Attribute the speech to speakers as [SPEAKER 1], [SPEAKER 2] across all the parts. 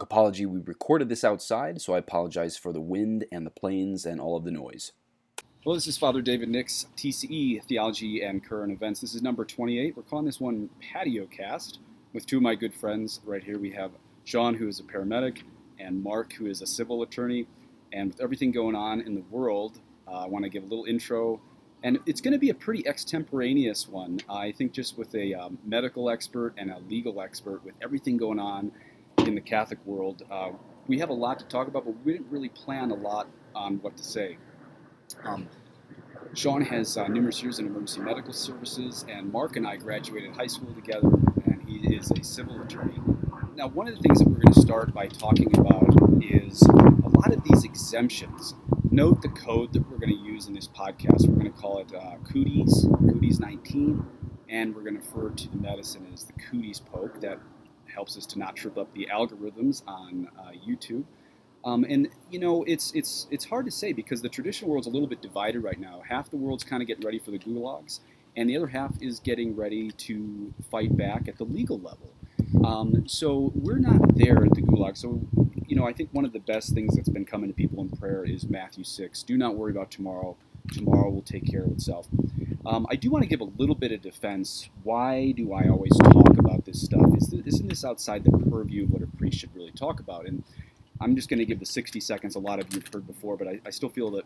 [SPEAKER 1] Quick apology we recorded this outside, so I apologize for the wind and the planes and all of the noise.
[SPEAKER 2] Well, this is Father David Nix, TCE, Theology and Current Events. This is number 28. We're calling this one Patio Cast with two of my good friends. Right here we have Sean, who is a paramedic, and Mark, who is a civil attorney. And with everything going on in the world, uh, I want to give a little intro. And it's going to be a pretty extemporaneous one. I think just with a um, medical expert and a legal expert, with everything going on in the Catholic world, uh, we have a lot to talk about, but we didn't really plan a lot on what to say. Um, Sean has uh, numerous years in emergency medical services, and Mark and I graduated high school together, and he is a civil attorney. Now, one of the things that we're going to start by talking about is a lot of these exemptions. Note the code that we're going to use in this podcast. We're going to call it uh, Cooties, Cooties 19, and we're going to refer to the medicine as the Cooties poke. That helps us to not trip up the algorithms on uh, YouTube. Um, and you know, it's it's it's hard to say because the traditional world's a little bit divided right now. Half the world's kind of getting ready for the gulags, and the other half is getting ready to fight back at the legal level. Um, so we're not there at the gulag. So you know, I think one of the best things that's been coming to people in prayer is Matthew six. Do not worry about tomorrow. Tomorrow will take care of itself. Um, I do want to give a little bit of defense. Why do I always talk about this stuff? Is isn't this outside the purview of what a priest should really talk about? And I'm just going to give the 60 seconds. A lot of you have heard before, but I, I still feel that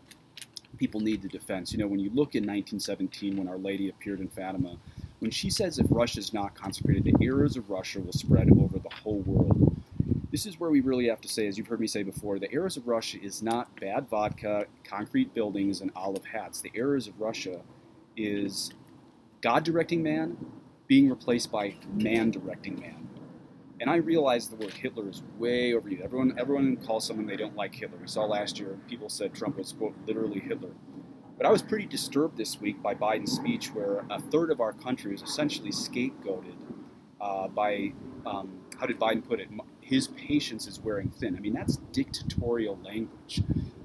[SPEAKER 2] people need the defense. You know, when you look in 1917 when Our Lady appeared in Fatima, when she says if Russia is not consecrated, the errors of Russia will spread over the whole world. This is where we really have to say, as you've heard me say before, the errors of Russia is not bad vodka, concrete buildings, and olive hats. The errors of Russia is God directing man being replaced by man directing man. And I realize the word Hitler is way overused. Everyone, everyone calls someone they don't like Hitler. We saw last year people said Trump was quote literally Hitler. But I was pretty disturbed this week by Biden's speech, where a third of our country was essentially scapegoated uh, by um, how did Biden put it? His patience is wearing thin. I mean, that's dictatorial language.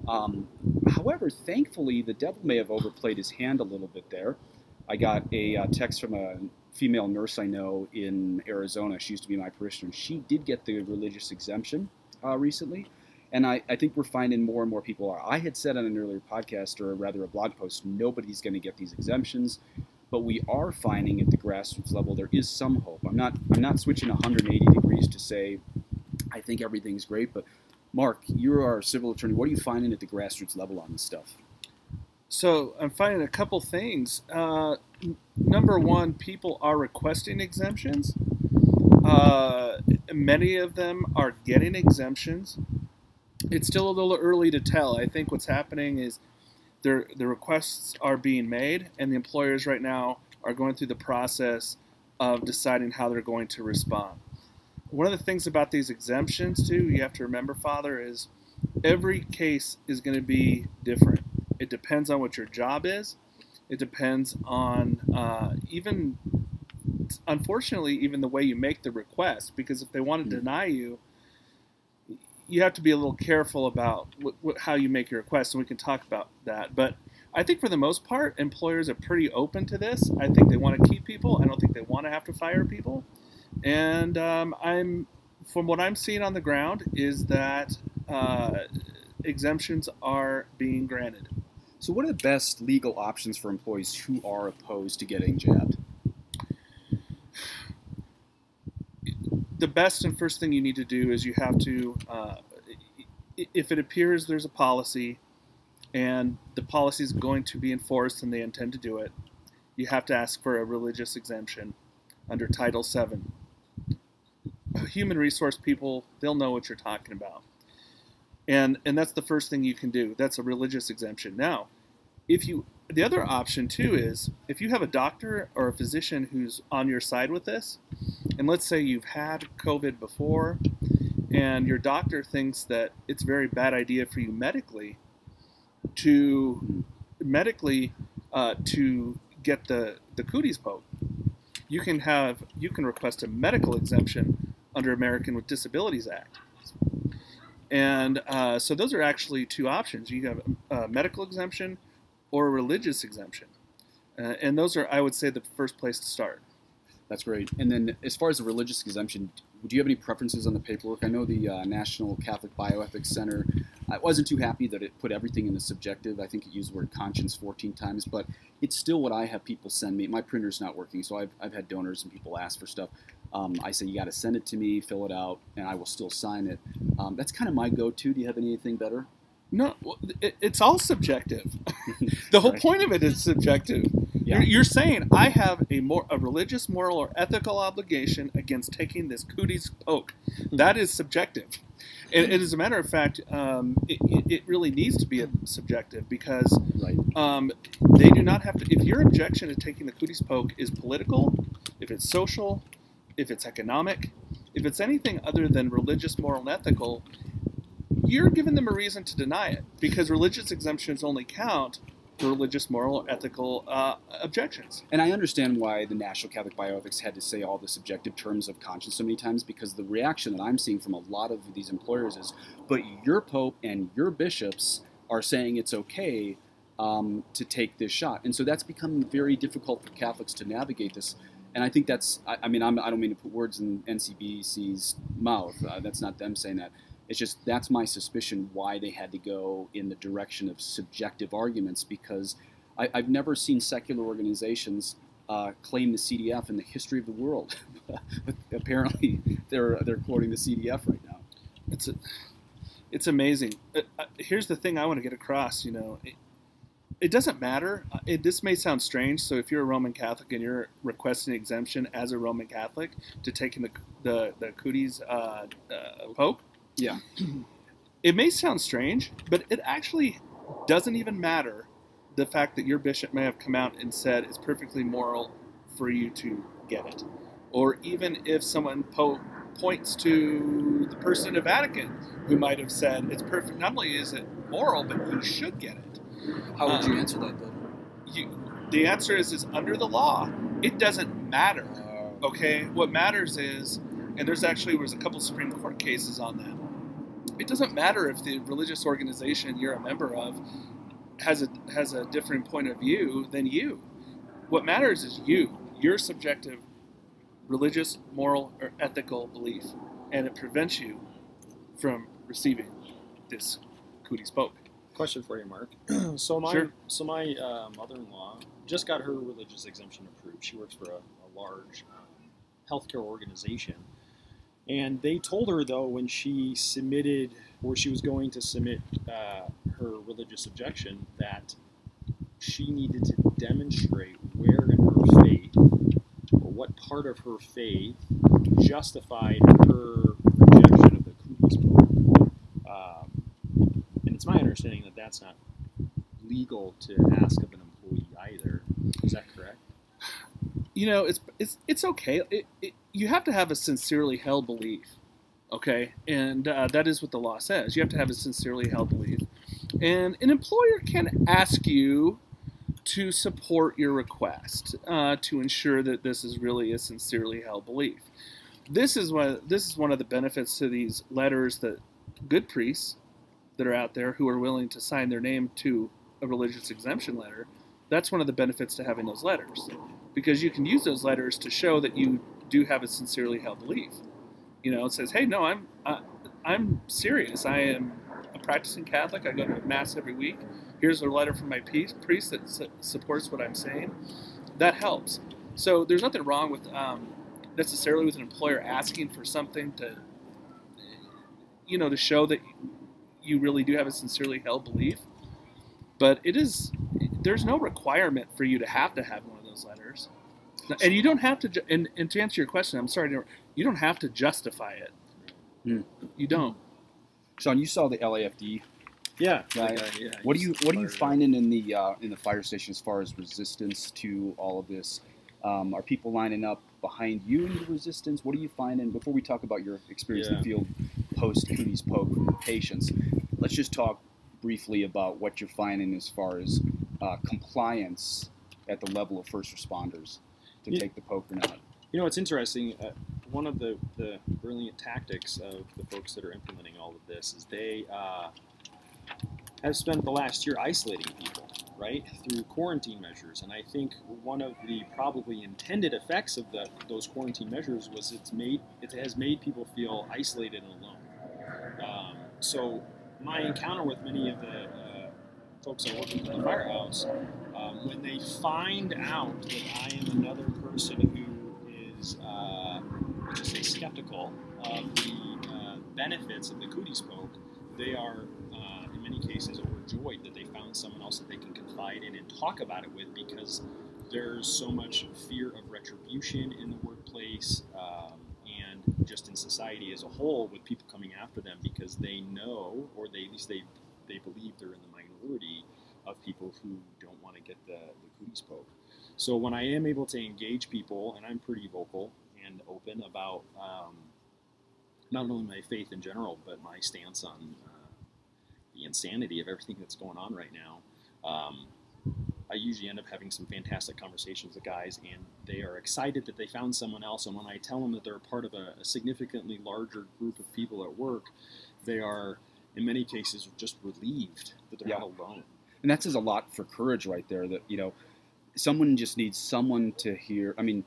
[SPEAKER 2] Um, however, thankfully, the devil may have overplayed his hand a little bit there. I got a uh, text from a female nurse I know in Arizona. She used to be my parishioner. She did get the religious exemption uh, recently. And I, I think we're finding more and more people are. I had said on an earlier podcast, or rather a blog post, nobody's going to get these exemptions, but we are finding at the grassroots level there is some hope. I'm not I'm not switching 180 degrees to say I think everything's great, but Mark, you're our civil attorney. What are you finding at the grassroots level on this stuff?
[SPEAKER 3] So I'm finding a couple things. Uh, number one, people are requesting exemptions. Uh, many of them are getting exemptions. It's still a little early to tell. I think what's happening is the requests are being made, and the employers right now are going through the process of deciding how they're going to respond. One of the things about these exemptions, too, you have to remember, Father, is every case is going to be different it depends on what your job is. It depends on uh, even, unfortunately, even the way you make the request. Because if they want to hmm. deny you, you have to be a little careful about how you make your request, and we can talk about that. But I think for the most part, employers are pretty open to this. I think they want to keep people. I don't think they want to have to fire people. And um, I'm, from what I'm seeing on the ground, is that uh, exemptions are being granted.
[SPEAKER 2] So, what are the best legal options for employees who are opposed to getting jabbed?
[SPEAKER 3] The best and first thing you need to do is you have to, uh, if it appears there's a policy and the policy is going to be enforced and they intend to do it, you have to ask for a religious exemption under Title VII. Human resource people, they'll know what you're talking about. And and that's the first thing you can do. That's a religious exemption. Now if you the other option too is if you have a doctor or a physician who's on your side with this and let's say you've had covid before and your doctor thinks that it's a very bad idea for you medically to medically uh, to get the the cooties poke you can have you can request a medical exemption under american with disabilities act and uh, so those are actually two options. You have a medical exemption or a religious exemption. Uh, and those are, I would say, the first place to start.
[SPEAKER 2] That's great. And then, as far as the religious exemption, do you have any preferences on the paperwork? I know the uh, National Catholic Bioethics Center. I wasn't too happy that it put everything in the subjective. I think it used the word conscience 14 times, but it's still what I have people send me. My printer's not working, so I've, I've had donors and people ask for stuff. Um, I say, you got to send it to me, fill it out, and I will still sign it. Um, that's kind of my go to. Do you have anything better?
[SPEAKER 3] No, it, it's all subjective. the whole
[SPEAKER 2] Right.
[SPEAKER 3] point of it is subjective.
[SPEAKER 2] Yeah.
[SPEAKER 3] You're, you're saying I have a more a religious, moral, or ethical obligation against taking this cooties poke. That is subjective. And, and as a matter of fact, um, it, it really needs to be a subjective because
[SPEAKER 2] Right.
[SPEAKER 3] um, they do not have to. If your objection to taking the cooties poke is political, if it's social, if it's economic, if it's anything other than religious, moral, and ethical, you're giving them a reason to deny it because religious exemptions only count for religious, moral, or ethical uh, objections.
[SPEAKER 2] And I understand why the National Catholic Bioethics had to say all the subjective terms of conscience so many times because the reaction that I'm seeing from a lot of these employers is, but your pope and your bishops are saying it's okay um, to take this shot. And so that's become very difficult for Catholics to navigate this. And I think that's, I, I mean, I'm, I don't mean to put words in NCBC's mouth. Uh, that's not them saying that. It's just that's my suspicion why they had to go in the direction of subjective arguments because I, I've never seen secular organizations uh, claim the CDF in the history of the world. but apparently, they're they're quoting the CDF right now.
[SPEAKER 3] It's a, it's amazing. Uh, uh, here's the thing I want to get across. You know, it, doesn't matter. Uh, It, this may sound strange. So if you're a Roman Catholic and you're requesting exemption as a Roman Catholic to taking the the the cooties uh, uh, poke,
[SPEAKER 2] Yeah.
[SPEAKER 3] it may sound strange, but it actually doesn't even matter the fact that your bishop may have come out and said it's perfectly moral for you to get it. Or even if someone po- points to the person in the Vatican who might have said it's perfect, not only is it moral, but you should get it.
[SPEAKER 2] How would you
[SPEAKER 3] Um,
[SPEAKER 2] answer that, Bill?
[SPEAKER 3] You, the answer is, is under the law, it doesn't matter.
[SPEAKER 2] Uh,
[SPEAKER 3] Okay, what matters is, and there's actually was a couple Supreme Court cases on that. It doesn't matter if the religious organization you're a member of has a has a different point of view than you. What matters is you, your subjective religious, moral, or ethical belief, and it prevents you from receiving this cooties poke.
[SPEAKER 4] Question for you, Mark. so my
[SPEAKER 3] Sure.
[SPEAKER 4] so my uh, mother-in-law just got her religious exemption approved. She works for a, a large um, healthcare organization, and they told her though when she submitted or she was going to submit uh, her religious objection that she needed to demonstrate where in her faith or what part of her faith justified her rejection of the cooties poke. Um, and it's my understanding that that's not legal to ask of an employee either. Is that correct?
[SPEAKER 3] you know, it's it's it's okay. It, it, you have to have a sincerely held belief, okay, and uh, that is what the law says. You have to have a sincerely held belief, and an employer can ask you to support your request uh, to ensure that this is really a sincerely held belief. This is what this is one of the benefits to these letters that good priests that are out there who are willing to sign their name to a religious exemption letter. That's one of the benefits to having those letters because you can use those letters to show that you do have a sincerely held belief. You know, it says, "Hey, no, I'm I'm serious. I am a practicing Catholic. I go to mass every week. Here's a letter from my priest priest that su- supports what I'm saying." That helps. So there's nothing wrong with um, necessarily with an employer asking for something to, you know, to show that you really do have a sincerely held belief. But it is there's no requirement for you to have to have one of those letters, and you don't have to. ju- And, and to answer your question, I'm sorry, you don't have to justify it.
[SPEAKER 2] Hmm.
[SPEAKER 3] You don't.
[SPEAKER 2] Sean, you saw the LAFD.
[SPEAKER 4] Yeah.
[SPEAKER 2] Right.
[SPEAKER 4] Like, uh, yeah,
[SPEAKER 2] What do you what are you finding in the uh, in the fire station as far as resistance to all of this? Um, are people lining up behind you in the resistance? What are you finding? Before we talk about your experience in the field post cooties poke patients, let's just talk briefly about what you're finding as far as uh, compliance at the level of first responders to take the poke or not.
[SPEAKER 4] You know, it's interesting. Uh, one of the, the brilliant tactics of the folks that are implementing all of this is they uh, have spent the last year isolating people, right, through quarantine measures. And I think one of the probably intended effects of the, those quarantine measures was it's made it has made people feel isolated and alone. Um, so my encounter with many of the uh, folks that work in the firehouse, um, when they find out that I am another person who is, uh, let's just say, skeptical of the uh, benefits of the cooties poke, they are, uh, in many cases, overjoyed that they found someone else that they can confide in and talk about it with because there's so much fear of retribution in the workplace. And just in society as a whole, with people coming after them because they know, or they at least they they believe they're in the minority of people who don't want to get the, the cooties poke. So when I am able to engage people, and I'm pretty vocal and open about um, not only my faith in general, but my stance on uh, the insanity of everything that's going on right now. Um, I usually end up having some fantastic conversations with guys, and they are excited that they found someone else. And when I tell them that they're a part of a, a significantly larger group of people at work, they are, in many cases, just relieved that they're
[SPEAKER 2] Yeah.
[SPEAKER 4] not alone.
[SPEAKER 2] and that says a lot for courage right there that you know someone just needs someone to hear i mean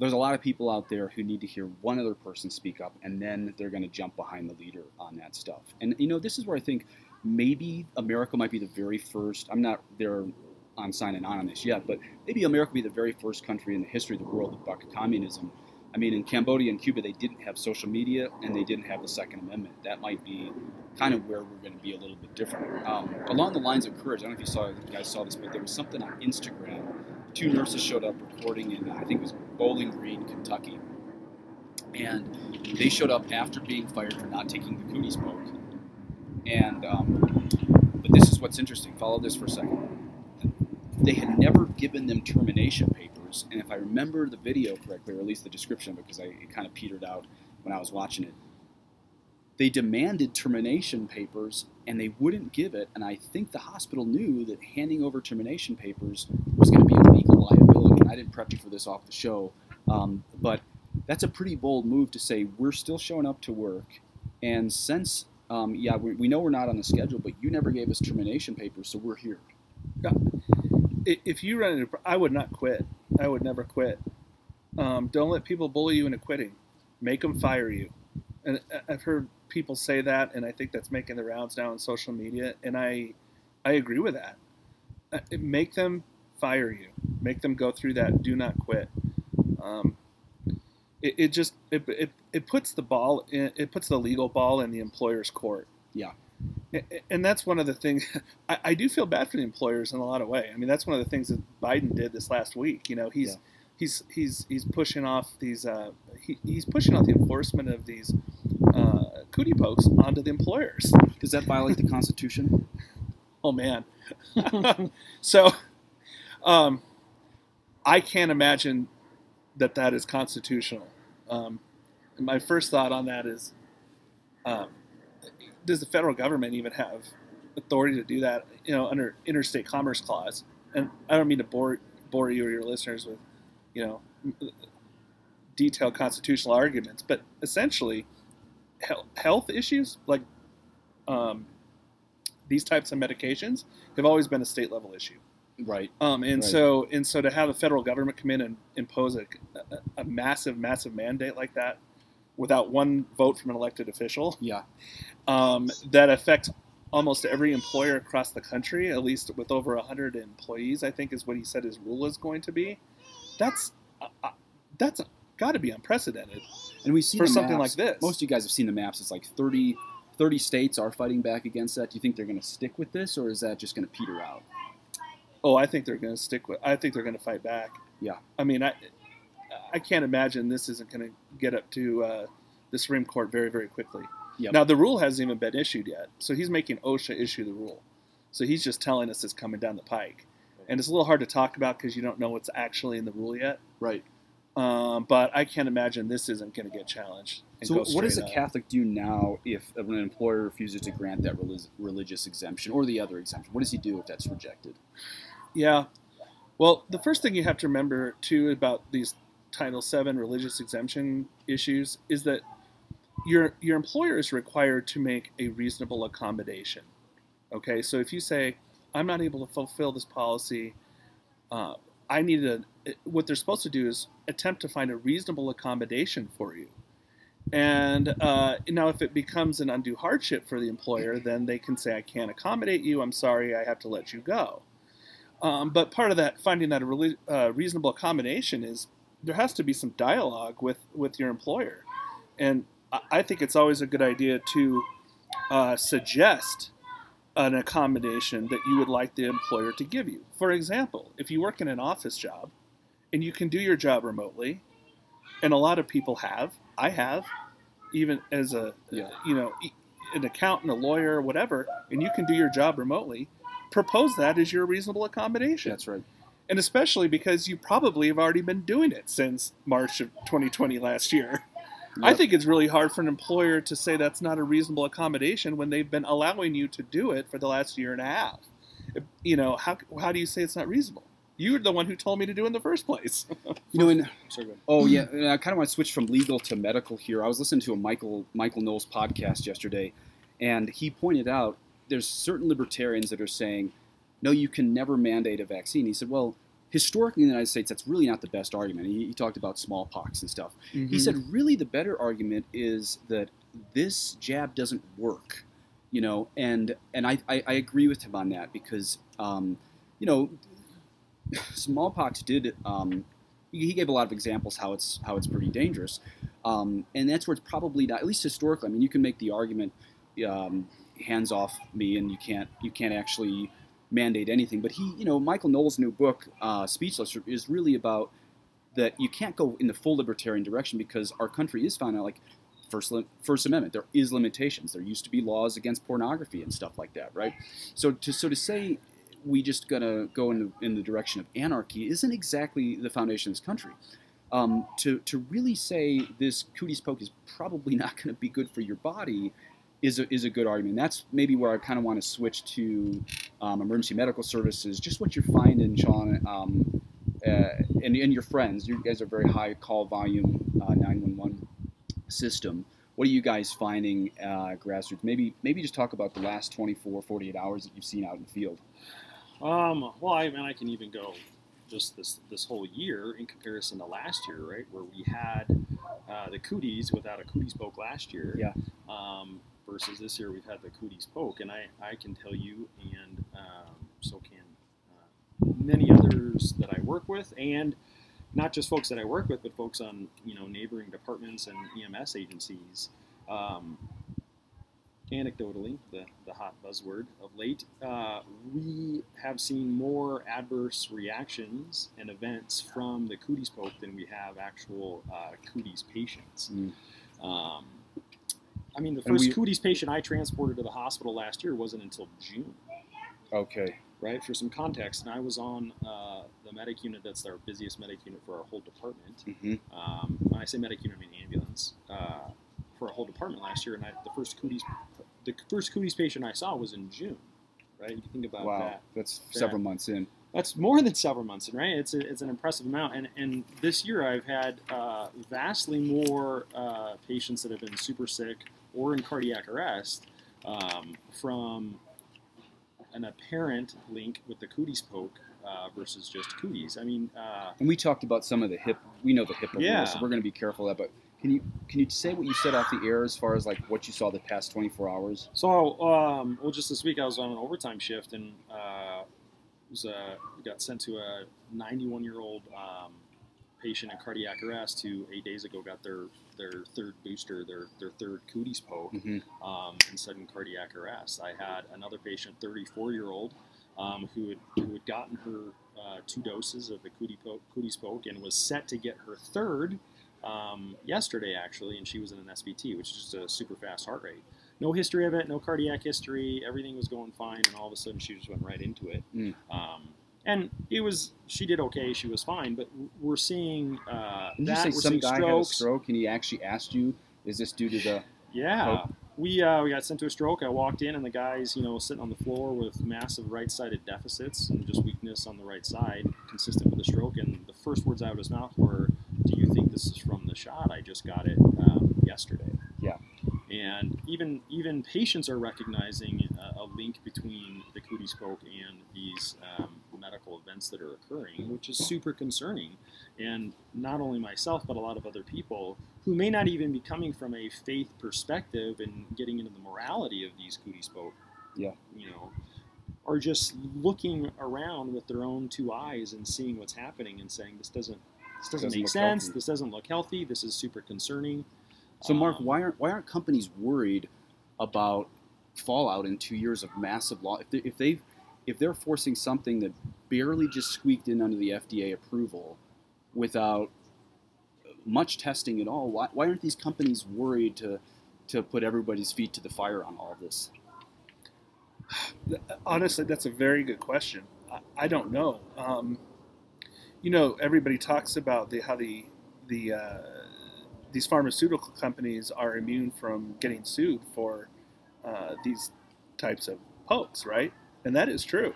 [SPEAKER 2] there's a lot of people out there who need to hear one other person speak up and then they're going to jump behind the leader on that stuff and you know this is where i think maybe america might be the very first i'm not there on signing on this yet but maybe america will be the very first country in the history of the world to buck communism i mean in cambodia and cuba they didn't have social media and they didn't have the second amendment that might be kind of where we're going to be a little bit different. Um, along the lines of courage, I don't know if you saw, you guys saw this, but there was something on Instagram. Two nurses showed up recording in, I think it was Bowling Green, Kentucky, and they showed up after being fired for not taking the cooties poke. And um, but this is what's interesting. Follow this for a second. They had never given them termination papers, and if I remember the video correctly, or at least the description, because I, it kind of petered out when I was watching it they demanded termination papers and they wouldn't give it. And I think the hospital knew that handing over termination papers was going to be a legal liability. And I didn't prep you for this off the show, um, but that's a pretty bold move to say we're still showing up to work. And since, um, yeah, we, we know we're not on the schedule, but you never gave us termination papers, so we're here.
[SPEAKER 3] I- If you run into, I would not quit. I would never quit. Um, don't let people bully you into quitting. Make them fire you. And I- I've heard people say that, and I think that's making the rounds now on social media, and I, I agree with that. Uh, Make them fire you. Make them go through that. Do not quit. Um, it, it just it, it, it puts the ball in, it puts the legal ball in the employer's court.
[SPEAKER 2] Yeah.
[SPEAKER 3] And that's one of the things I, I do feel bad for the employers in a lot of way. I mean, that's one of the things that Biden did this last week. You know, he's
[SPEAKER 2] Yeah.
[SPEAKER 3] he's he's he's pushing off these uh, he, he's pushing off the enforcement of these uh, cootie pokes onto the employers.
[SPEAKER 2] Does that violate the Constitution?
[SPEAKER 3] Oh man. so, um, I can't imagine that that is constitutional. Um, my first thought on that is, um, does the federal government even have authority to do that? You know, under interstate commerce clause. And I don't mean to bore bore you or your listeners with, you know, detailed constitutional arguments, but essentially, health, health issues like um, these types of medications have always been a state level issue.
[SPEAKER 2] Right.
[SPEAKER 3] Um, and
[SPEAKER 2] Right.
[SPEAKER 3] so and so to have the federal government come in and impose a, a, a massive, massive mandate like that without one vote from an elected official
[SPEAKER 2] Yeah.
[SPEAKER 3] um, that affects almost every employer across the country, at least with over 100 employees, I think is what he said his rule is going to be. That's uh, uh, that's got to be unprecedented.
[SPEAKER 2] And we see
[SPEAKER 3] For something
[SPEAKER 2] maps.
[SPEAKER 3] like this.
[SPEAKER 2] Most of you guys have seen the maps. It's like 30, 30 states are fighting back against that. Do you think they're going to stick with this, or is that just going to peter out?
[SPEAKER 3] Oh, I think they're going to stick with. I think they're going to fight back.
[SPEAKER 2] Yeah.
[SPEAKER 3] I mean, I I can't imagine this isn't going to get up to uh, the Supreme Court very very quickly.
[SPEAKER 2] Yep.
[SPEAKER 3] Now the rule hasn't even been issued yet, so he's making OSHA issue the rule. So he's just telling us it's coming down the pike, and it's a little hard to talk about because you don't know what's actually in the rule yet.
[SPEAKER 2] Right.
[SPEAKER 3] Um, but I can't imagine this isn't going to get challenged.
[SPEAKER 2] So, what does a
[SPEAKER 3] up.
[SPEAKER 2] Catholic do now if an employer refuses to grant that relig- religious exemption or the other exemption? What does he do if that's rejected?
[SPEAKER 3] Yeah. Well, the first thing you have to remember too about these Title VII religious exemption issues is that your your employer is required to make a reasonable accommodation. Okay, so if you say, I'm not able to fulfill this policy. Uh, I need to. What they're supposed to do is attempt to find a reasonable accommodation for you. And uh, now, if it becomes an undue hardship for the employer, then they can say, "I can't accommodate you. I'm sorry. I have to let you go." Um, but part of that, finding that a really, uh, reasonable accommodation is there has to be some dialogue with with your employer, and I, I think it's always a good idea to uh, suggest an accommodation that you would like the employer to give you. For example, if you work in an office job and you can do your job remotely, and a lot of people have, I have, even as a
[SPEAKER 2] Yeah.
[SPEAKER 3] you know an accountant, a lawyer, whatever, and you can do your job remotely. Propose that as your reasonable accommodation
[SPEAKER 2] That's right.
[SPEAKER 3] And especially because you probably have already been doing it since March of 2020 last year. I think it's really hard for an employer to say that's not a reasonable accommodation when they've been allowing you to do it for the last year and a half. You know, how, how do you say it's not reasonable? You're the one who told me to do it in the first place.
[SPEAKER 2] You know, and
[SPEAKER 4] Sorry, go ahead.
[SPEAKER 2] Oh yeah, and I kind of want to switch from legal to medical here. I was listening to a Michael Michael Knowles podcast yesterday, and he pointed out there's certain libertarians that are saying, no, you can never mandate a vaccine. He said, well, historically in the United States, that's really not the best argument. He, he talked about smallpox and stuff. He said, really, the better argument is that this jab doesn't work, you know, and and I, I, I agree with him on that because, um, you know, smallpox did. Um, he he gave a lot of examples how it's how it's pretty dangerous, um, and that's where it's probably not. At least historically, I mean, you can make the argument, um, hands off me, and you can't you can't actually mandate anything. But he, you know, Michael Knowles' new book, uh, Speechless, is really about that you can't go in the full libertarian direction because our country is found out like First, First Amendment. There is limitations. There used to be laws against pornography and stuff like that, right? So to so to say we just gonna go in the, in the direction of anarchy isn't exactly the foundation of this country. Um, to to really say this cooties poke is probably not going to be good for your body is a, is a good argument. That's maybe where I kind of want to switch to um, emergency medical services. Just what you're finding, Sean, um, uh, and, and your friends. You guys are very high call volume uh, 911 system. What are you guys finding uh, grassroots? Maybe maybe just talk about the last 24, 48 hours that you've seen out in the field.
[SPEAKER 4] Um, well, I mean, I can even go just this this whole year in comparison to last year, right, where we had uh, the cooties without a cooties poke last year.
[SPEAKER 2] Yeah.
[SPEAKER 4] Um, versus this year, we've had the cooties poke, and I I can tell you, and um, so can uh, many others that I work with, and not just folks that I work with, but folks on you know neighboring departments and EMS agencies. Um, anecdotally, the, the hot buzzword of late, uh, we have seen more adverse reactions and events from the cooties poke than we have actual uh, cooties patients.
[SPEAKER 2] Mm.
[SPEAKER 4] Um, I mean, the first
[SPEAKER 2] we-
[SPEAKER 4] cooties patient I transported to the hospital last year wasn't until June
[SPEAKER 2] Okay.
[SPEAKER 4] right? For some context, and I was on uh, the medic unit that's our busiest medic unit for our whole department.
[SPEAKER 2] hmm
[SPEAKER 4] Um, when I say medic unit, I mean ambulance uh, for our whole department last year. And I, the first cooties, the first cooties patient I saw was in June, right? You think about
[SPEAKER 2] Wow,
[SPEAKER 4] that.
[SPEAKER 2] that's several months in.
[SPEAKER 4] That's more than several months, in, right? It's a, it's an impressive amount. And and this year I've had uh, vastly more uh, patients that have been super sick or in cardiac arrest um, from an apparent link with the cooties poke uh, versus just cooties. I mean, uh,
[SPEAKER 2] And we talked about some of the hip. We know the HIPAA
[SPEAKER 4] Yeah.
[SPEAKER 2] rules, so we're going to be careful of that. But can you can you say what you said off the air as far as like what you saw the past 24 hours?
[SPEAKER 4] So, um, well, just this week I was on an overtime shift and uh, was uh, got sent to a 91 year old um, patient in cardiac arrest who eight days ago got their their third booster, their their third cooties poke,
[SPEAKER 2] hmm
[SPEAKER 4] um, in sudden cardiac arrest. I had another patient, 34 year old, um, who had who had gotten her uh, two doses of the cootie poke, cooties poke and was set to get her third um, yesterday actually, and she was in an SVT, which is just a super fast heart rate. No history of it, no cardiac history. Everything was going fine, and all of a sudden she just went right into it.
[SPEAKER 2] Mm.
[SPEAKER 4] And it was she did okay, she was fine, but we're seeing uh,
[SPEAKER 2] you
[SPEAKER 4] that
[SPEAKER 2] say
[SPEAKER 4] we're
[SPEAKER 2] some guy had a
[SPEAKER 4] strokes.
[SPEAKER 2] stroke and he actually asked you, "Is this due to the?"
[SPEAKER 4] Yeah. We, uh, we got sent to a stroke. I walked in, and the guy's, you know, sitting on the floor with massive right-sided deficits and just weakness on the right side, consistent with a stroke. And the first words out of his mouth were, "Do you think this is from the shot? I just got it um, yesterday."
[SPEAKER 2] Yeah.
[SPEAKER 4] And even even patients are recognizing a, a link between the cooties poke and these um, medical events that are occurring, which is super concerning. And not only myself, but a lot of other people who may not even be coming from a faith perspective and getting into the morality of these cooties poke.
[SPEAKER 2] Yeah.
[SPEAKER 4] You know, are just looking around with their own two eyes and seeing what's happening and saying this doesn't this doesn't,
[SPEAKER 2] Doesn't
[SPEAKER 4] make sense.
[SPEAKER 2] healthy."
[SPEAKER 4] This doesn't look healthy. This is super concerning.
[SPEAKER 2] So, Mark,
[SPEAKER 4] Um,
[SPEAKER 2] why aren't why aren't companies worried about fallout in two years of massive law? If they, if they if they're forcing something that barely just squeaked in under the FDA approval without much testing at all, why, why aren't these companies worried to to put everybody's feet to the fire on all this?
[SPEAKER 3] Honestly, that's a very good question. I, I don't know. Um, you know, everybody talks about the how the the uh, these pharmaceutical companies are immune from getting sued for uh, these types of pokes, right? And that is true.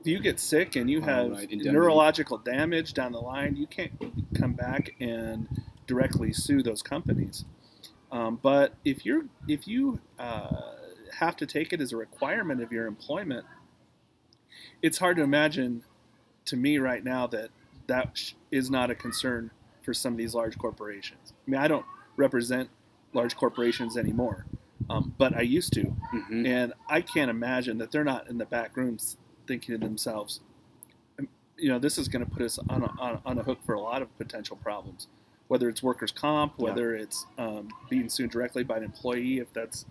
[SPEAKER 3] If you get sick and you
[SPEAKER 2] Oh,
[SPEAKER 3] have
[SPEAKER 2] right,
[SPEAKER 3] neurological damage down the line, you can't come back and directly sue those companies. Um, but if you're if you uh, have to take it as a requirement of your employment, it's hard to imagine to me right now that that sh- is not a concern for some of these large corporations. I mean, I don't represent large corporations anymore, um, but I used to,
[SPEAKER 2] Mm-hmm.
[SPEAKER 3] and I can't imagine that they're not in the back rooms thinking to themselves, "Um, you know, this is going to put us on a, on, on a hook for a lot of potential problems, whether it's workers' comp,
[SPEAKER 2] Yeah.
[SPEAKER 3] whether it's um, being sued directly by an employee, if that's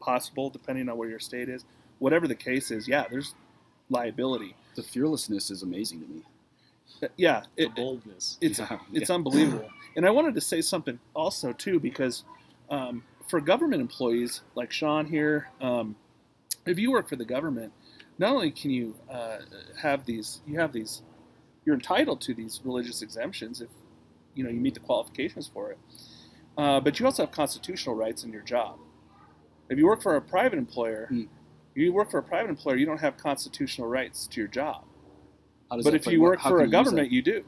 [SPEAKER 3] possible, depending on where your state is. Whatever the case is, yeah, there's liability.
[SPEAKER 2] The fearlessness is amazing to me.
[SPEAKER 3] Uh, Yeah,
[SPEAKER 4] the boldness.
[SPEAKER 3] it's
[SPEAKER 2] Yeah,
[SPEAKER 3] it's
[SPEAKER 2] yeah.
[SPEAKER 3] unbelievable. And I wanted to say something also too because um, for government employees like Sean here, um, if you work for the government, not only can you uh, have these, you have these, you're entitled to these religious exemptions if you know you meet the qualifications for it, uh, but you also have constitutional rights in your job. If you work for a private employer,
[SPEAKER 2] Hmm.
[SPEAKER 3] you work for a private employer, you don't have constitutional rights to your job. But if you work for a government, you do.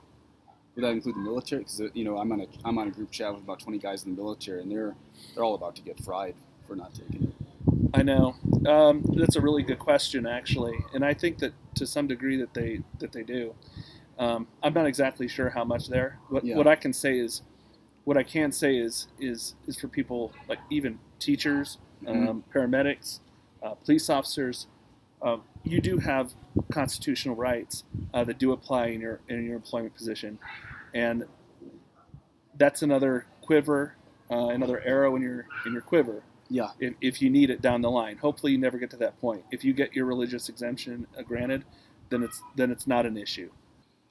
[SPEAKER 2] Would that include the military? Because you know, I'm on a I'm on a group chat with about 20 guys in the military, and they're they're all about to get fried for not taking it.
[SPEAKER 3] I know. Um, that's a really good question, actually, and I think that to some degree that they that they do. Um, I'm not exactly sure how much there. What,
[SPEAKER 2] Yeah.
[SPEAKER 3] what I can say is, what I can say is is is for people like even teachers,
[SPEAKER 2] Mhm.
[SPEAKER 3] um, paramedics, uh, police officers. Uh, you do have constitutional rights uh, that do apply in your in your employment position, and that's another quiver, uh, another arrow in your in your quiver
[SPEAKER 2] Yeah,
[SPEAKER 3] if, if you need it down the line. Hopefully, you never get to that point. If you get your religious exemption uh, granted, then it's then it's not an issue.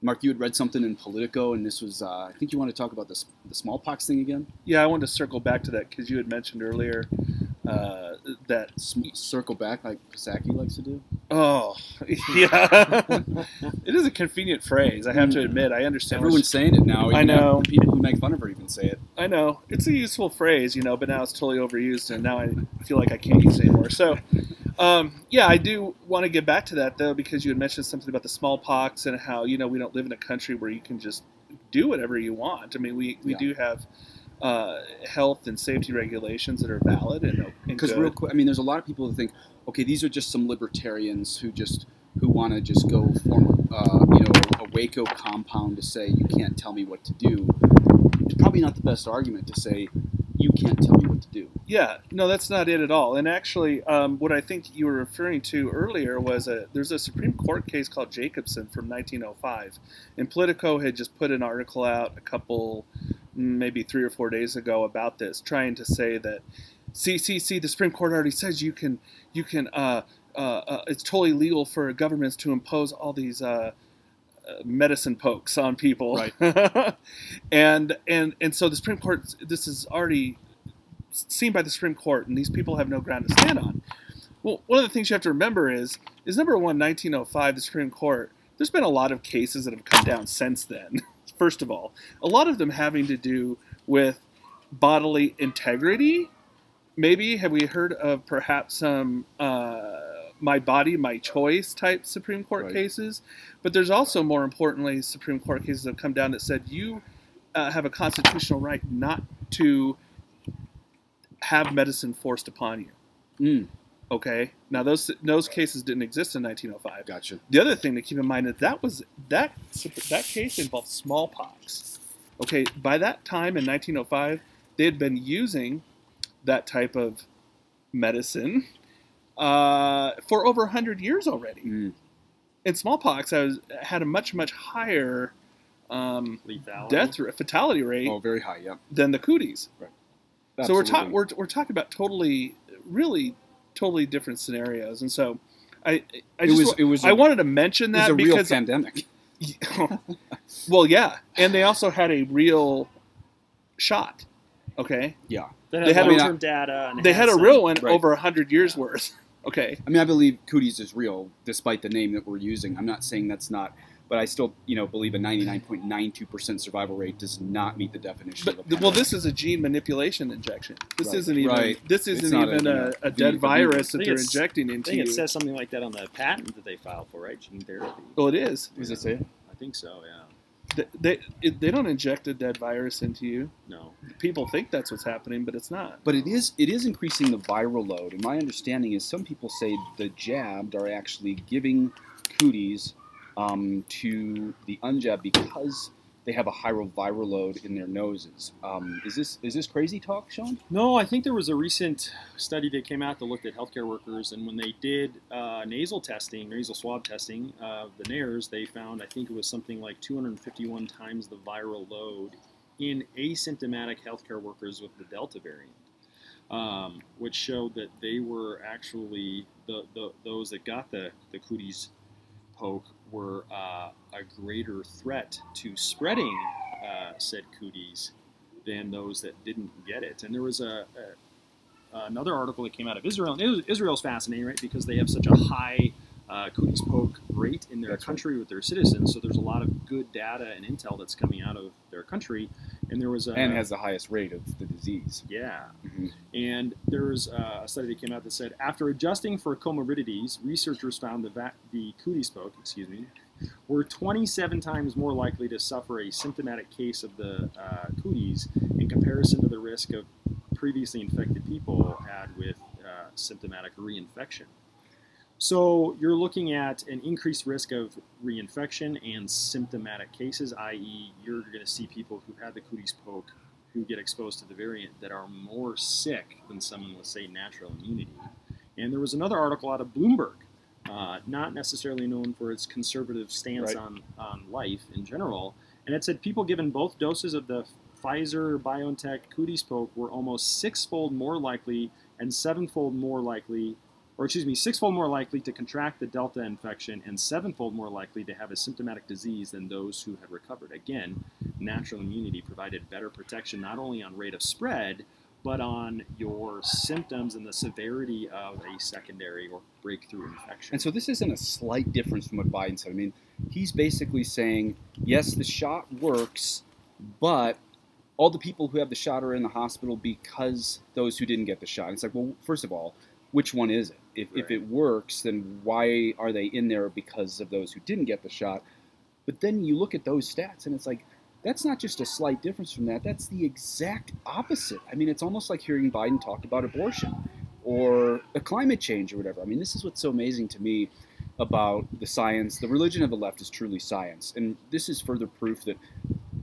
[SPEAKER 2] Mark, you had read something in Politico, and this was uh, I think you want to talk about this the smallpox thing again.
[SPEAKER 3] Yeah, I wanted to circle back to that because you had mentioned earlier uh, that.
[SPEAKER 2] Circle back like Psaki likes to do.
[SPEAKER 3] Oh, yeah. it is a convenient phrase. I have to admit. I understand.
[SPEAKER 2] Everyone's saying it now.
[SPEAKER 3] I know.
[SPEAKER 2] People who make fun of her even say it.
[SPEAKER 3] I know it's a useful phrase, you know, but now it's totally overused, and now I feel like I can't use it anymore. So, um, yeah, I do want to get back to that though, because you had mentioned something about the smallpox and how you know we don't live in a country where you can just do whatever you want. I mean, we we
[SPEAKER 2] Yeah.
[SPEAKER 3] do have uh, health and safety regulations that are valid and,
[SPEAKER 2] Because real quick, I mean, there's a lot of people who think, okay, these are just some libertarians who just who want to just go form, uh, you know, a Waco compound to say you can't tell me what to do. It's probably not the best argument to say you can't tell me what to do.
[SPEAKER 3] Yeah, no, that's not it at all. And actually, um, what I think you were referring to earlier was a there's a Supreme Court case called Jacobson from 1905, and Politico had just put an article out a couple, maybe three or four days ago about this, trying to say that, see, see, see, the Supreme Court already says you can, you can, uh, uh, uh, it's totally legal for governments to impose all these. Uh, uh, medicine pokes on people,
[SPEAKER 2] Right.
[SPEAKER 3] and and and so the Supreme Court. This is already seen by the Supreme Court, and these people have no ground to stand on. Well, one of the things you have to remember is is number one, 1905, the Supreme Court. There's been a lot of cases that have come down since then. First of all, a lot of them having to do with bodily integrity. Maybe have we heard of perhaps some uh, my body, my choice type Supreme Court
[SPEAKER 2] Right.
[SPEAKER 3] cases? But there's also, more importantly, Supreme Court cases that have come down that said you uh, have a constitutional right not to have medicine forced upon you.
[SPEAKER 2] Mm,
[SPEAKER 3] Okay, now those those cases didn't exist in 1905.
[SPEAKER 2] gotcha.
[SPEAKER 3] The other thing to keep in mind is that was that that case involved smallpox. Okay, by that time in 1905, they had been using that type of medicine uh, for over 100 years already.
[SPEAKER 2] Mm,
[SPEAKER 3] And smallpox has, had a much much higher um, death rate, fatality rate
[SPEAKER 2] oh, very high. Yeah.
[SPEAKER 3] than the cooties. Right. So we're
[SPEAKER 2] Absolutely.
[SPEAKER 3] talking we're, we're talking about totally really totally different scenarios, and so I I
[SPEAKER 2] It
[SPEAKER 3] just
[SPEAKER 2] was.
[SPEAKER 3] wa-
[SPEAKER 2] It was.
[SPEAKER 3] I
[SPEAKER 2] a-
[SPEAKER 3] wanted to mention
[SPEAKER 2] It was
[SPEAKER 3] that
[SPEAKER 2] a real
[SPEAKER 3] because
[SPEAKER 2] pandemic.
[SPEAKER 3] well yeah, and they also had a real shot. Okay,
[SPEAKER 2] Yeah.
[SPEAKER 4] They
[SPEAKER 3] They
[SPEAKER 4] had
[SPEAKER 3] had
[SPEAKER 2] a-
[SPEAKER 4] long-term data.
[SPEAKER 3] They had a
[SPEAKER 4] some-
[SPEAKER 3] real one
[SPEAKER 2] Right.
[SPEAKER 3] over hundred years worth. Okay,
[SPEAKER 2] I mean, I believe cooties is real, despite the name that we're using. I'm not saying that's not, but I still, you know, believe a 99.92% survival rate does not meet the definition.
[SPEAKER 3] but
[SPEAKER 2] of a
[SPEAKER 3] well, this is a gene manipulation injection. This
[SPEAKER 2] Right.
[SPEAKER 3] isn't even
[SPEAKER 2] Right.
[SPEAKER 3] this isn't
[SPEAKER 2] not
[SPEAKER 3] even
[SPEAKER 2] a,
[SPEAKER 3] a,
[SPEAKER 2] you know,
[SPEAKER 3] a dead
[SPEAKER 2] the
[SPEAKER 3] virus
[SPEAKER 4] I
[SPEAKER 3] that
[SPEAKER 4] think
[SPEAKER 3] they're
[SPEAKER 4] it's-
[SPEAKER 3] injecting
[SPEAKER 4] I
[SPEAKER 3] into
[SPEAKER 4] think
[SPEAKER 3] you.
[SPEAKER 4] it says something like that on the patent that they filed for, right? Gene therapy.
[SPEAKER 3] well, it is.
[SPEAKER 2] What does it say?
[SPEAKER 4] I think so. Yeah.
[SPEAKER 3] They they, they don't inject a dead virus into you.
[SPEAKER 4] No.
[SPEAKER 3] People think that's what's happening, but it's not.
[SPEAKER 2] But it is it is increasing the viral load. And my understanding is some people say the jabbed are actually giving cooties um, to the unjab because they have a higher viral load in their noses. Um, is this is this crazy talk, Sean?
[SPEAKER 4] No, I think there was a recent study that came out that looked at healthcare workers, and when they did uh, nasal testing, nasal swab testing of the NARES, they found I think it was something like 251 times the viral load in asymptomatic healthcare workers with the Delta variant, um, which showed that they were actually the, the those that got the the cooties poke were uh, a greater threat to spreading uh, said cooties than those that didn't get it. And there was a, a another article that came out of Israel, and Is- Israel's fascinating, right? Because they have such a high uh, cooties poke rate in their
[SPEAKER 2] That's right.
[SPEAKER 4] country with their citizens. So there's a lot of good data and intel that's coming out of their country. And there was a
[SPEAKER 2] and has the highest rate of the disease.
[SPEAKER 4] yeah,
[SPEAKER 2] Mhm.
[SPEAKER 4] and there was a study that came out that said after adjusting for comorbidities, researchers found the, va- the cooties poke, excuse me, were 27 times more likely to suffer a symptomatic case of the uh, cooties in comparison to the risk of previously infected people had with uh, symptomatic reinfection. So you're looking at an increased risk of reinfection and symptomatic cases, i.e., you're going to see people who had the cooties poke who get exposed to the variant that are more sick than someone with, say, natural immunity. And there was another article out of Bloomberg, uh, not necessarily known for its conservative stance
[SPEAKER 2] Right.
[SPEAKER 4] on, on life in general, and it said people given both doses of the Pfizer BioNTech cooties poke were almost sixfold more likely and sevenfold more likely, or excuse me, sixfold more likely to contract the Delta infection and sevenfold more likely to have a symptomatic disease than those who had recovered. Again, natural immunity provided better protection not only on rate of spread, but on your symptoms and the severity of a secondary or breakthrough infection.
[SPEAKER 2] And so this isn't a slight difference from what Biden said. I mean, he's basically saying, yes, the shot works, but all the people who have the shot are in the hospital because those who didn't get the shot. It's like, well, first of all, which one is it? If, if it works, then why are they in there because of those who didn't get the shot? But then you look at those stats, and it's like, that's not just a slight difference from that. That's the exact opposite. I mean, it's almost like hearing Biden talk about abortion or a climate change or whatever. I mean, this is what's so amazing to me about the science. The religion of the left is truly science. And this is further proof that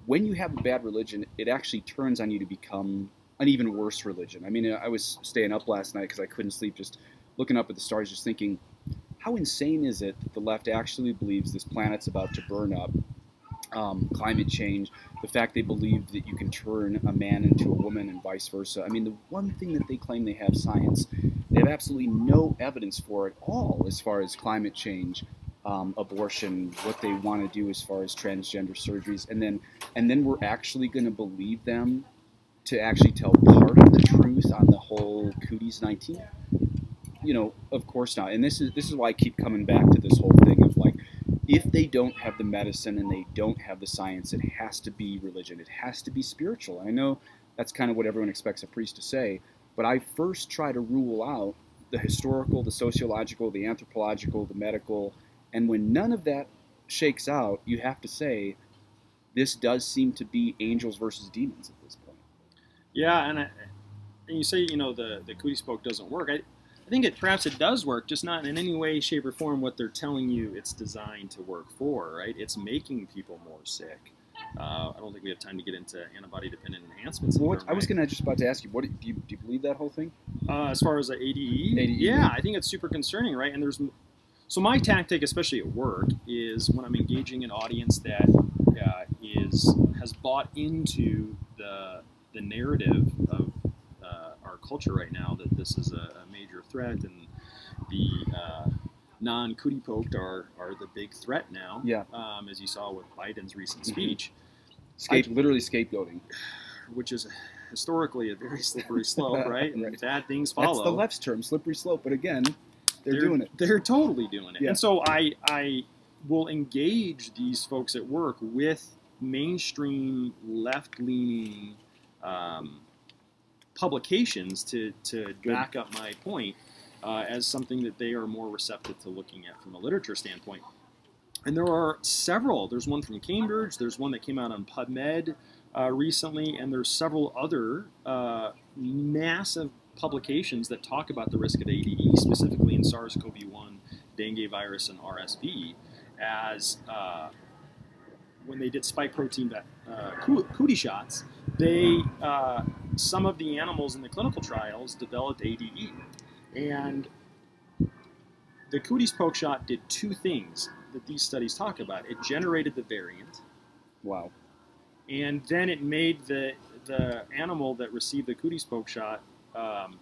[SPEAKER 2] when you have a bad religion, it actually turns on you to become an even worse religion. I mean, I was staying up last night because I couldn't sleep, just looking up at the stars, just thinking, how insane is it that the left actually believes this planet's about to burn up? Um, climate change, the fact they believe that you can turn a man into a woman and vice versa. I mean, the one thing that they claim they have science, they have absolutely no evidence for at all as far as climate change, um, abortion, what they want to do as far as transgender surgeries, and then and then we're actually going to believe them to actually tell part of the truth on the whole cooties 19 you know of course not. And this is this is why i keep coming back to this whole thing of like if they don't have the medicine and they don't have the science it has to be religion. It has to be spiritual. I know that's kind of what everyone expects a priest to say but i first try to rule out the historical the sociological the anthropological the medical. And when none of that shakes out you have to say this does seem to be angels versus demons at this point.
[SPEAKER 4] Yeah, and I, and you say you know the the cooties poke doesn't work. I, I think it perhaps it does work, just not in any way, shape, or form what they're telling you it's designed to work for. Right? It's making people more sick. Uh, I don't think we have time to get into antibody-dependent enhancements.
[SPEAKER 2] What, I was gonna just about to ask you, what do you, do you believe that whole thing?
[SPEAKER 4] Uh, as far as the ADE,
[SPEAKER 2] ADE,
[SPEAKER 4] yeah,
[SPEAKER 2] yeah.
[SPEAKER 4] I think it's super concerning, right? And there's so my tactic, especially at work, is when I'm engaging an audience that uh, is has bought into the the narrative of culture right now that this is a, a major threat and the uh, non-cootie poked are, are the big threat now.
[SPEAKER 2] Yeah.
[SPEAKER 4] Um, as you saw with Biden's recent
[SPEAKER 2] Mhm.
[SPEAKER 4] speech,
[SPEAKER 2] Scape, literally scapegoating.
[SPEAKER 4] which is historically a very slippery slope, right? And
[SPEAKER 2] Right.
[SPEAKER 4] bad things follow.
[SPEAKER 2] That's the left's term, slippery slope. But again, they're, doing it.
[SPEAKER 4] They're totally doing it.
[SPEAKER 2] Yeah.
[SPEAKER 4] And so I I will engage these folks at work with mainstream left leaning um, publications to to
[SPEAKER 2] Good.
[SPEAKER 4] back up my point uh, as something that they are more receptive to looking at from a literature standpoint. And there are several. There's one from Cambridge. There's one that came out on PubMed uh, recently, and there's several other uh, massive publications that talk about the risk of ADE, specifically in SARS-CoV-1, dengue virus, and RSV, as uh, when they did spike protein uh, cootie shots, they uh, some of the animals in the clinical trials developed ADE, and the cooties poke shot did two things that these studies talk about. It generated the variant,
[SPEAKER 2] Wow.
[SPEAKER 4] and then it made the the animal that received the cooties poke shot um,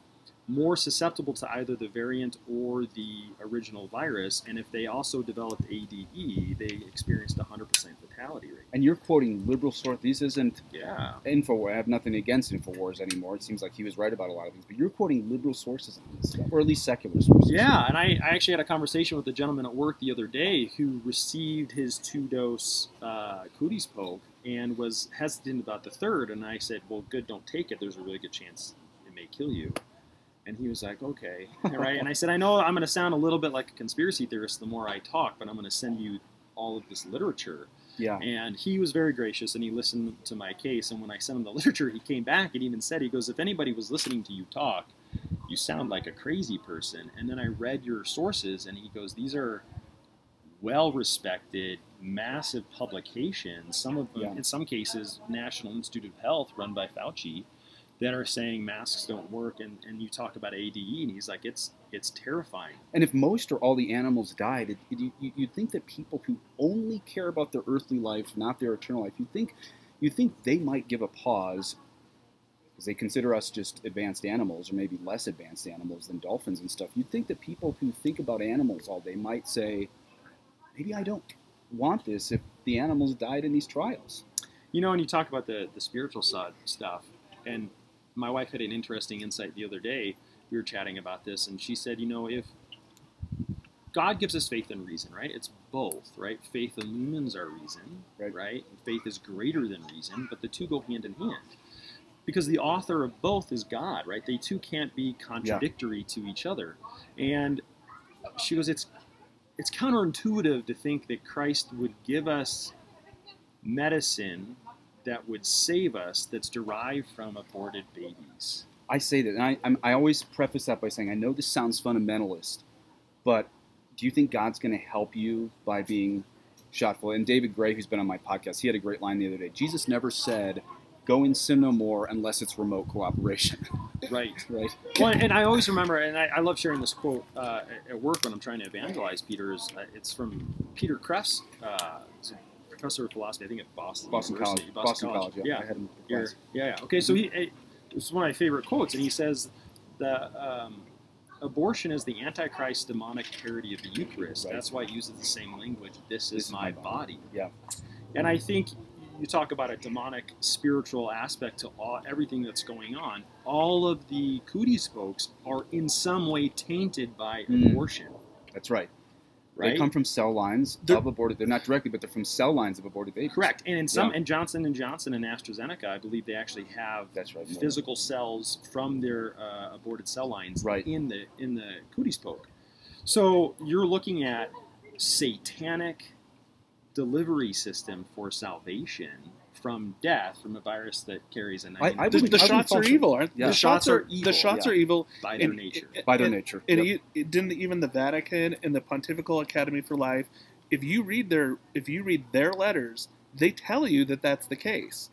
[SPEAKER 4] more susceptible to either the variant or the original virus. And if they also developed ADE, they experienced a 100% fatality rate.
[SPEAKER 2] And you're quoting liberal source. This isn't
[SPEAKER 4] Yeah.
[SPEAKER 2] Infowars. I have nothing against Infowars anymore. It seems like he was right about a lot of things. But you're quoting liberal sources on this stuff, or at least secular sources.
[SPEAKER 4] Yeah, and I, I actually had a conversation with a gentleman at work the other day who received his two dose uh, cooties poke and was hesitant about the third. And I said, Well, good, don't take it. There's a really good chance it may kill you. And he was like, Okay. right. And I said, I know I'm going to sound a little bit like a conspiracy theorist the more I talk, but I'm going to send you all of this literature.
[SPEAKER 2] Yeah.
[SPEAKER 4] And he was very gracious and he listened to my case. And when I sent him the literature, he came back and even said, he goes, if anybody was listening to you talk, you sound like a crazy person. And then I read your sources and he goes, these are well respected, massive publications, some of them,
[SPEAKER 2] Yeah.
[SPEAKER 4] in some cases, National Institute of Health run by Fauci. That are saying masks don't work, and, and you talk about ADE, and he's like, it's it's terrifying.
[SPEAKER 2] And if most or all the animals died, it, it, you, you'd think that people who only care about their earthly life, not their eternal life, you think you think they might give a pause because they consider us just advanced animals, or maybe less advanced animals than dolphins and stuff. You'd think that people who think about animals all day might say, maybe I don't want this if the animals died in these trials.
[SPEAKER 4] You know, and you talk about the, the spiritual side stuff, and my wife had an interesting insight the other day. We were chatting about this, and she said, you know, if God gives us faith and reason, right? It's both, right? Faith illumines our reason,
[SPEAKER 2] Right.
[SPEAKER 4] right? Faith is greater than reason, but the two go hand in hand. Because the author of both is God, right? They two can't be contradictory to each other. And she goes, it's it's counterintuitive to think that Christ would give us medicine that would save us that's derived from aborted babies.
[SPEAKER 2] I say that, and I, I'm, I always preface that by saying, I know this sounds fundamentalist, but do you think God's going to help you by being shot full? And David Gray, who's been on my podcast, he had a great line the other day. Jesus never said, "Go and sin no more unless it's remote cooperation."
[SPEAKER 4] Right.
[SPEAKER 2] right?
[SPEAKER 4] Well, and I always remember, and I, I love sharing this quote uh, at- work when I'm trying to evangelize Peter. Is uh, it's from Peter Kreeft, uh, professor of philosophy, I think at Boston,
[SPEAKER 2] Boston College.
[SPEAKER 4] University.
[SPEAKER 2] Boston, College. Yeah,
[SPEAKER 4] yeah.
[SPEAKER 2] I had him. in
[SPEAKER 4] You're-
[SPEAKER 2] class.
[SPEAKER 4] yeah, yeah. Okay, so he, eh, this is one of my favorite quotes, and he says that um, abortion is the antichrist demonic parody of the Eucharist.
[SPEAKER 2] Right.
[SPEAKER 4] This is why it uses the same language. This,
[SPEAKER 2] This
[SPEAKER 4] is,
[SPEAKER 2] is
[SPEAKER 4] my,
[SPEAKER 2] my
[SPEAKER 4] body.
[SPEAKER 2] body. Yeah.
[SPEAKER 4] And I think you talk about a demonic spiritual aspect to all, everything that's going on. All of the cooties pokes are in some way tainted by
[SPEAKER 2] Mm.
[SPEAKER 4] abortion,
[SPEAKER 2] That's right.
[SPEAKER 4] Right?
[SPEAKER 2] They come from cell lines
[SPEAKER 4] They're-
[SPEAKER 2] of aborted. They're not directly, but they're from cell lines of aborted babies.
[SPEAKER 4] Correct. And in some,
[SPEAKER 2] Yeah.
[SPEAKER 4] and Johnson and Johnson and AstraZeneca, I believe they actually have
[SPEAKER 2] That's right.
[SPEAKER 4] physical cells from their uh, aborted cell lines
[SPEAKER 2] Right.
[SPEAKER 4] in the in the cooties poke. So you're looking at satanic delivery system for salvation from death from a virus that carries a 99
[SPEAKER 2] I
[SPEAKER 3] The, the shots are evil, aren't
[SPEAKER 2] Yeah.
[SPEAKER 3] the shots are
[SPEAKER 4] evil,
[SPEAKER 3] the shots
[SPEAKER 2] yeah.
[SPEAKER 3] are evil
[SPEAKER 4] by their
[SPEAKER 3] and-
[SPEAKER 4] nature.
[SPEAKER 2] by their
[SPEAKER 3] and-
[SPEAKER 2] nature.
[SPEAKER 3] And
[SPEAKER 2] Yep.
[SPEAKER 3] it, it didn't even the Vatican and the Pontifical Academy for Life. If you read their if you read their letters, they tell you that that's the case.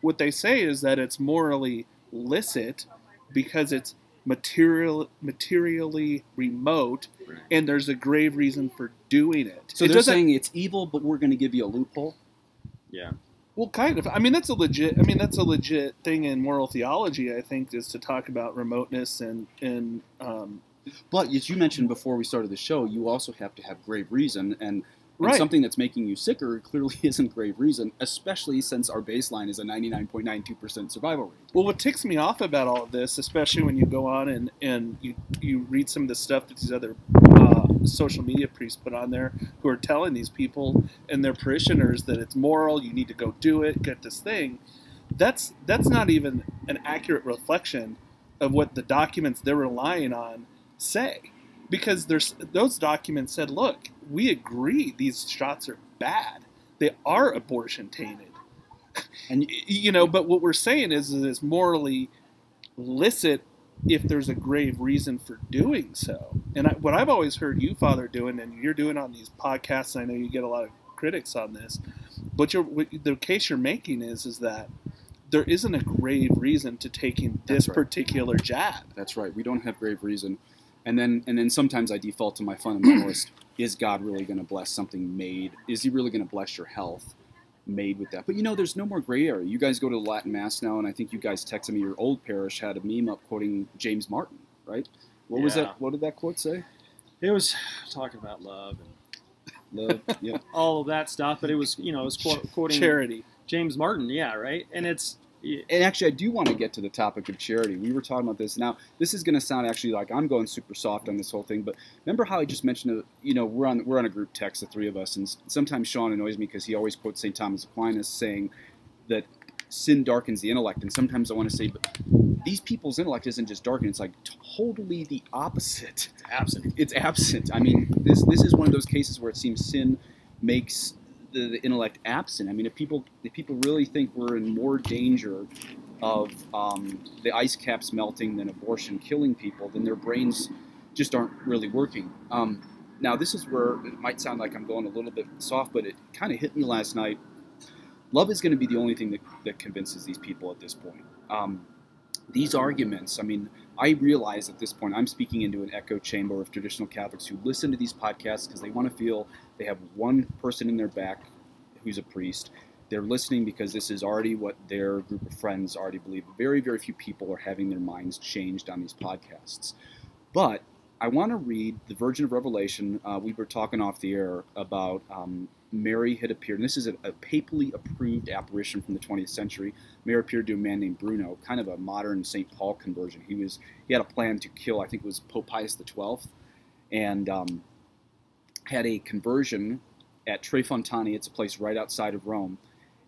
[SPEAKER 3] What they say is that it's morally licit because it's material materially remote,
[SPEAKER 4] Right.
[SPEAKER 3] and there's a grave reason for doing it.
[SPEAKER 2] so
[SPEAKER 3] it
[SPEAKER 2] they're
[SPEAKER 3] doesn't-
[SPEAKER 2] saying it's evil, but we're going to give you a loophole.
[SPEAKER 4] Yeah.
[SPEAKER 3] Well, kind of. I mean, that's a legit. I mean, that's a legit thing in moral theology. I think is to talk about remoteness and and um,
[SPEAKER 2] But as you mentioned before we started the show, you also have to have grave reason, and, and
[SPEAKER 3] Right.
[SPEAKER 2] something that's making you sicker clearly isn't grave reason, especially since our baseline is a 99.92% survival rate.
[SPEAKER 3] Well, what ticks me off about all of this, especially when you go on and, and you, you read some of the stuff that these other uh, social media priests put on there who are telling these people and their parishioners that it's moral, you need to go do it, get this thing, that's, that's not even an accurate reflection of what the documents they're relying on say. Because there's, those documents said, look, we agree these shots are bad. They are abortion tainted
[SPEAKER 2] And
[SPEAKER 3] you know but what we're saying is that it's morally licit if there's a grave reason for doing so and I, what i've always heard you father doing and you're doing on these podcasts i know you get a lot of critics on this but you're, what, the case you're making is is that there isn't a grave reason to taking this
[SPEAKER 2] right.
[SPEAKER 3] particular jab
[SPEAKER 2] That's right. We don't have grave reason. And then and then sometimes I default to my fundamentalist. is God really going to bless something made? Is He really going to bless your health made with that? But you know, there's no more gray area. You guys go to the Latin Mass now, and I think you guys texted me. Your old parish had a meme up quoting James Martin, right? What was that? What did that quote say?
[SPEAKER 4] It was talking about love and
[SPEAKER 2] Love, yeah.
[SPEAKER 4] all of that stuff, but it was, you know, it was quote, quoting
[SPEAKER 3] charity
[SPEAKER 4] James Martin, yeah, right? And it's,
[SPEAKER 2] And actually, I do want to get to the topic of charity. We were talking about this. Now, this is going to sound actually like I'm going super soft on this whole thing, but remember how I just mentioned, you know, we're on we're on a group text, the three of us, and sometimes Sean annoys me because he always quotes St. Thomas Aquinas saying that sin darkens the intellect, and sometimes I want to say, but these people's intellect isn't just darkened; it's like totally the opposite.
[SPEAKER 4] it's absent.
[SPEAKER 2] It's absent. I mean, this this is one of those cases where it seems sin makes the, the intellect absent. I mean, if people if people really think we're in more danger of um, the ice caps melting than abortion killing people, then their brains just aren't really working. Um, now, this is where it might sound like I'm going a little bit soft, but it kind of hit me last night. Love is going to be the only thing that, that convinces these people at this point. Um, these arguments, I mean, I realize at this point I'm speaking into an echo chamber of traditional Catholics who listen to these podcasts because they want to feel they have one person in their back who's a priest. They're listening because this is already what their group of friends already believe. Very, very few people are having their minds changed on these podcasts. But I want to read the Virgin of Revelation. Uh, we were talking off the air about um, Mary had appeared, and this is a, a papally approved apparition from the 20th century. Mary appeared to a man named Bruno, kind of a modern St. Paul conversion. He was he had a plan to kill, I think it was Pope Pius XII, and um, had a conversion at Tre Fontane. It's a place right outside of Rome.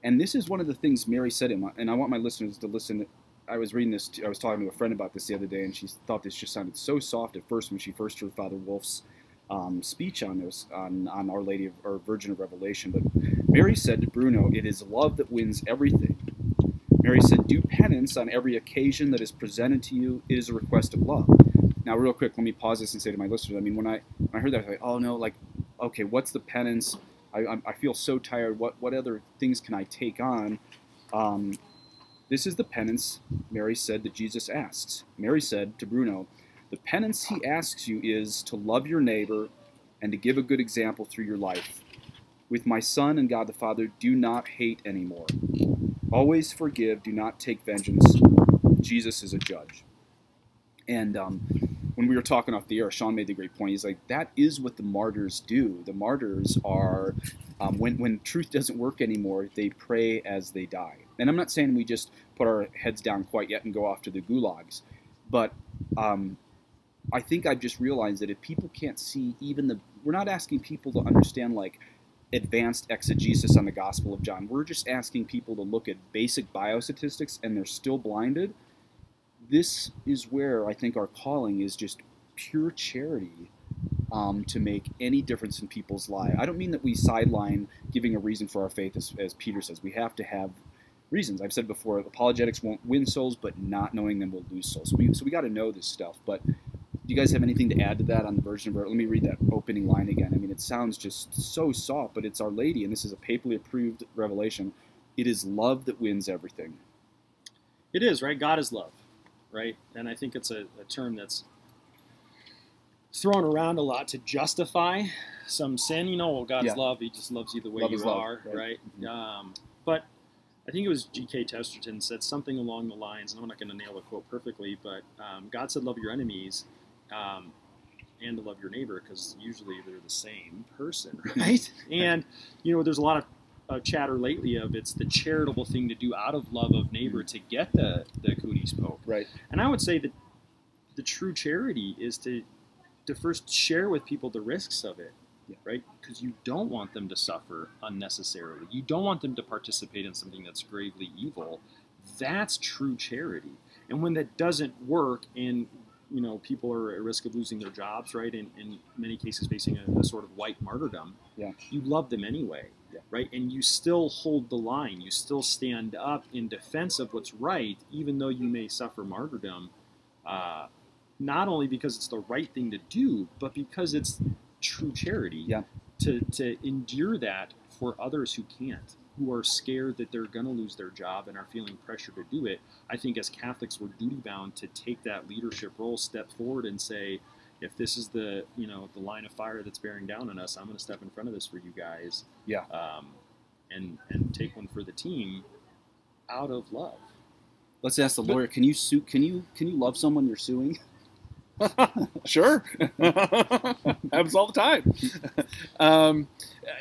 [SPEAKER 2] And this is one of the things Mary said him, and I want my listeners to listen. I was reading this, I was talking to a friend about this the other day, and she thought this just sounded so soft at first when she first heard Father Wolf's um, speech on this, on, on Our Lady of, or Virgin of Revelation. But Mary said to Bruno, It is love that wins everything. Mary said, Do penance on every occasion that is presented to you. It is a request of love. Now, real quick, let me pause this and say to my listeners, I mean, when I, when I heard that, I was like, oh no, like, okay, what's the penance? I, I, feel so tired. What, what other things can I take on? Um, this is the penance Mary said that Jesus asks. Mary said to Bruno, The penance he asks you is to love your neighbor and to give a good example through your life. With my Son and God the Father, do not hate anymore. Always forgive, do not take vengeance. Jesus is a judge. And um, when we were talking off the air, Sean made the great point. He's like, that is what the martyrs do. The martyrs are, um, when, when truth doesn't work anymore, they pray as they die. And I'm not saying we just put our heads down quite yet and go off to the gulags, but um, I think I've just realized that if people can't see even the, we're not asking people to understand like advanced exegesis on the Gospel of John. We're just asking people to look at basic biostatistics and they're still blinded. This is where I think our calling is just pure charity um, to make any difference in people's lives. I don't mean that we sideline giving a reason for our faith, as, as Peter says. We have to have reasons. I've said before, apologetics won't win souls, but not knowing them will lose souls. So we, so we got to know this stuff. But do you guys have anything to add to that on the Virgin Birth? Let me read that opening line again. I mean, it sounds just so soft, but it's Our Lady, and this is a papally approved revelation. It is love that wins everything.
[SPEAKER 4] It is right. God is love, right? And I think it's a, a term that's thrown around a lot to justify some sin. You know, well, God's
[SPEAKER 2] Yeah.
[SPEAKER 4] love; He just loves you the way
[SPEAKER 2] Love
[SPEAKER 4] you
[SPEAKER 2] is love,
[SPEAKER 4] are,
[SPEAKER 2] right.
[SPEAKER 4] right?
[SPEAKER 2] Mhm.
[SPEAKER 4] Um, but I think it was G.K. Chesterton said something along the lines, and I'm not going to nail the quote perfectly, but um, God said, "Love your enemies." Um, and to love your neighbor because usually they're the same person, right? and you know, there's a lot of uh, chatter lately of it's the charitable thing to do out of love of neighbor to get the the cooties poke.
[SPEAKER 2] Right.
[SPEAKER 4] And I would say that the true charity is to to first share with people the risks of it,
[SPEAKER 2] Yeah.
[SPEAKER 4] right? Because you don't want them to suffer unnecessarily. You don't want them to participate in something that's gravely evil. That's true charity. And when that doesn't work, and you know people are at risk of losing their jobs, right? In, in many cases, facing a, a sort of white martyrdom.
[SPEAKER 2] Yeah.
[SPEAKER 4] You love them anyway,
[SPEAKER 2] Yeah.
[SPEAKER 4] right? And you still hold the line. You still stand up in defense of what's right, even though you may suffer martyrdom. Uh, not only because it's the right thing to do, but because it's true charity.
[SPEAKER 2] Yeah.
[SPEAKER 4] To to endure that for others who can't, who are scared that they're going to lose their job and are feeling pressure to do it. I think as Catholics, we're duty bound to take that leadership role, step forward, and say, if this is the you know the line of fire that's bearing down on us, I'm going to step in front of this for you guys.
[SPEAKER 2] Yeah.
[SPEAKER 4] Um, and and take one for the team, out of love.
[SPEAKER 2] Let's ask the lawyer. Can you sue? Can you can you love someone you're suing?
[SPEAKER 3] Sure, happens all the time. um,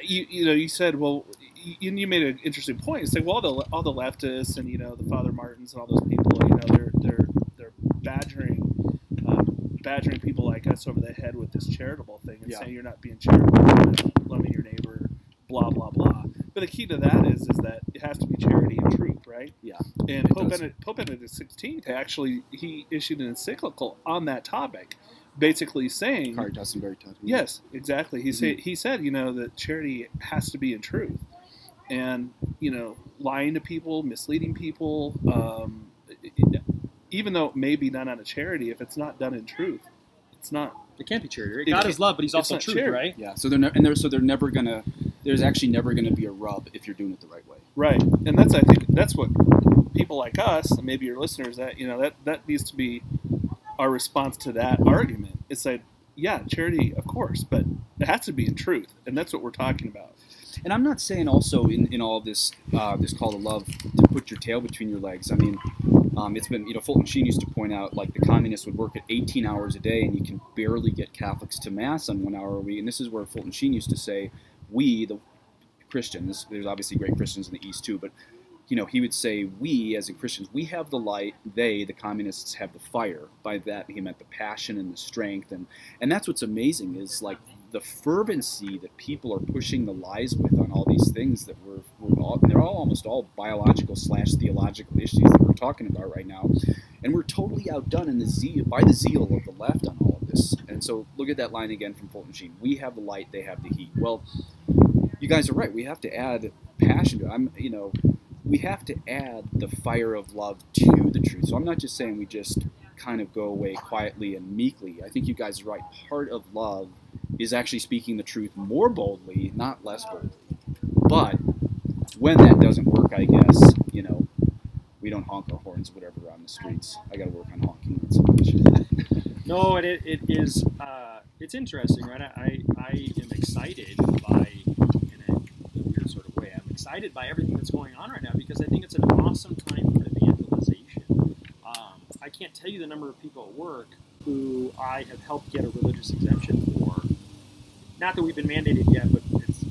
[SPEAKER 3] you you know you said well you, you made an interesting point. It's like well all the all the leftists and you know the Father Martins and all those people you know they're they're they're badgering um, badgering people like us over the head with this charitable thing and
[SPEAKER 2] Yeah.
[SPEAKER 3] saying you're not being charitable, loving your neighbor, blah blah blah. But the key to that is is that it has to be charity and truth, right?
[SPEAKER 2] Yeah.
[SPEAKER 3] And Pope. Benedict, Pope Benedict XVI actually he issued an encyclical on that topic, basically saying
[SPEAKER 2] Caritas in Veritate.
[SPEAKER 3] Yes, exactly. He
[SPEAKER 2] Mm-hmm.
[SPEAKER 3] said he said you know that charity has to be in truth, and you know lying to people, misleading people, um, it- it- even though it may be done out of charity, if it's not done in truth, it's not
[SPEAKER 4] It can't be charity. Right? God is love, but He's also truth,
[SPEAKER 3] charity.
[SPEAKER 4] right?
[SPEAKER 2] Yeah. So they're ne- and they're so they're never gonna. There's actually never gonna be a rub if you're doing it the right way.
[SPEAKER 3] right. And that's I think that's what people like us, and maybe your listeners, that you know that that needs to be our response to that argument. It's like yeah, charity, of course, but it has to be in truth, and that's what we're talking about.
[SPEAKER 2] And I'm not saying also in, in all this uh, this call to love to put your tail between your legs. I mean, um, it's been you know Fulton Sheen used to point out like the communists would work at 18 hours a day and you can barely get Catholics to mass on one hour a week. And this is where Fulton Sheen used to say, we the Christians. There's obviously great Christians in the East too, but you know he would say we as in Christians we have the light. They the communists have the fire. By that he meant the passion and the strength and and that's what's amazing is like the fervency that people are pushing the lies with on all these things that we're, we're all, they're all almost all biological slash theological issues that we're talking about right now, and we're totally outdone in the zeal by the zeal of the left on all of this. And so look at that line again from Fulton Sheen: "We have the light, they have the heat." Well, you guys are right. We have to add passion to it. I'm, you know, we have to add the fire of love to the truth. So I'm not just saying we just kind of go away quietly and meekly. I think you guys are right. Part of love is actually speaking the truth more boldly, not less boldly. But when that doesn't work, I guess, you know, we don't honk our horns, whatever, on the streets. I got to work on honking not so much.
[SPEAKER 4] No, and it, it is uh, it's interesting, right? I, I am excited by in a, in a weird sort of way. I'm excited by everything that's going on right now because I think it's an awesome time for evangelization. Um, I can't tell you the number of people at work who I have helped get a religious exemption for. Not that we've been mandated yet, but it's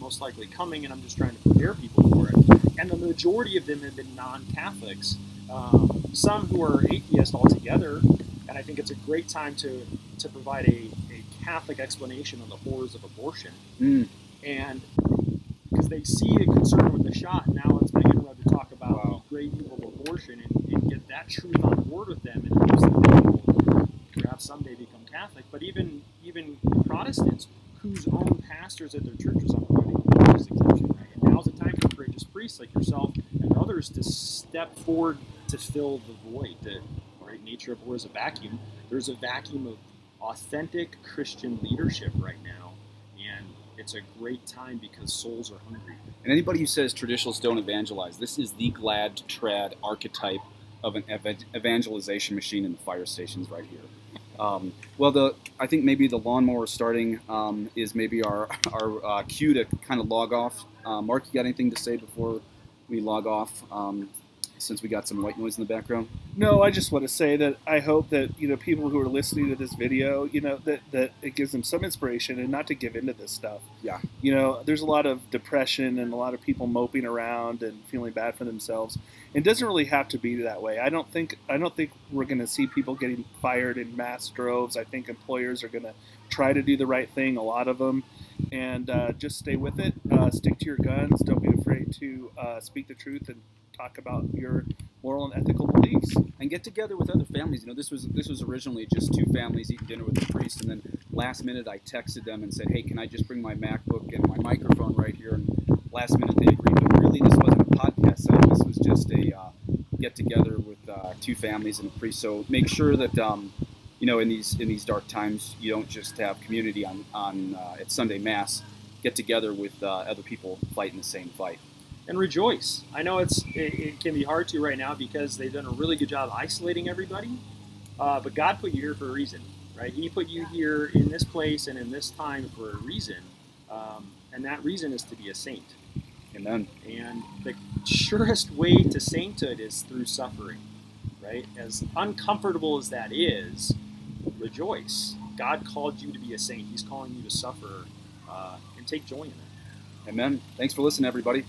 [SPEAKER 4] most likely coming, and I'm just trying to prepare people for it. And the majority of them have been non-Catholics. Um, some who are atheists altogether, and I think it's a great time to to provide a, a Catholic explanation on the horrors of abortion.
[SPEAKER 2] Mm.
[SPEAKER 4] And because they see a concern with the shot, now it's interrupt to talk about
[SPEAKER 2] Wow.
[SPEAKER 4] the great evil of abortion and, and get that truth on board with them, and hopes that they will perhaps someday become Catholic. But even even Protestants whose own pastors at their churches are providing religious exemption, right? And now's the time for courageous priests like yourself and others to step forward to fill the void. The right nature of war is a vacuum. There's a vacuum of authentic Christian leadership right now, and it's a great time because souls are hungry.
[SPEAKER 2] And anybody who says traditionalists don't evangelize, this is the glad trad archetype of an ev- evangelization machine in the fire stations right here. Um, well, the I think maybe the lawnmower starting um, is maybe our our uh, cue to kind of log off. Uh, Mark, you got anything to say before we log off? Um, since we got some white noise in the background.
[SPEAKER 3] No, I just want to say that I hope that you know people who are listening to this video, you know, that that it gives them some inspiration and not to give into this stuff.
[SPEAKER 2] Yeah.
[SPEAKER 3] You know, there's a lot of depression and a lot of people moping around and feeling bad for themselves. It doesn't really have to be that way. I don't think I don't think we're going to see people getting fired in mass droves. I think employers are going to try to do the right thing. A lot of them. And uh, just stay with it. Uh, stick to your guns. Don't be afraid to uh, speak the truth and talk about your moral and ethical beliefs
[SPEAKER 2] and get together with other families. You know, this was this was originally just two families eating dinner with the priest, and then last minute I texted them and said, "Hey, can I just bring my MacBook and my microphone right here?" And last minute they agreed. But really, this wasn't a podcast. This was just a uh, get together with uh, two families and a priest. So make sure that. Um, you know, in these in these dark times, you don't just have community on on uh, at Sunday Mass. Get together with uh, other people fighting the same fight
[SPEAKER 4] and rejoice. I know it's it, it, can be hard to right now because they've done a really good job isolating everybody, uh, but God put you here for a reason, right? He put you here in this place and in this time for a reason, um, and that reason is to be a saint.
[SPEAKER 2] Amen.
[SPEAKER 4] And the surest way to sainthood is through suffering, right? As uncomfortable as that is, rejoice. God called you to be a saint. He's calling you to suffer uh, and take joy in it.
[SPEAKER 2] Amen. Thanks for listening, everybody.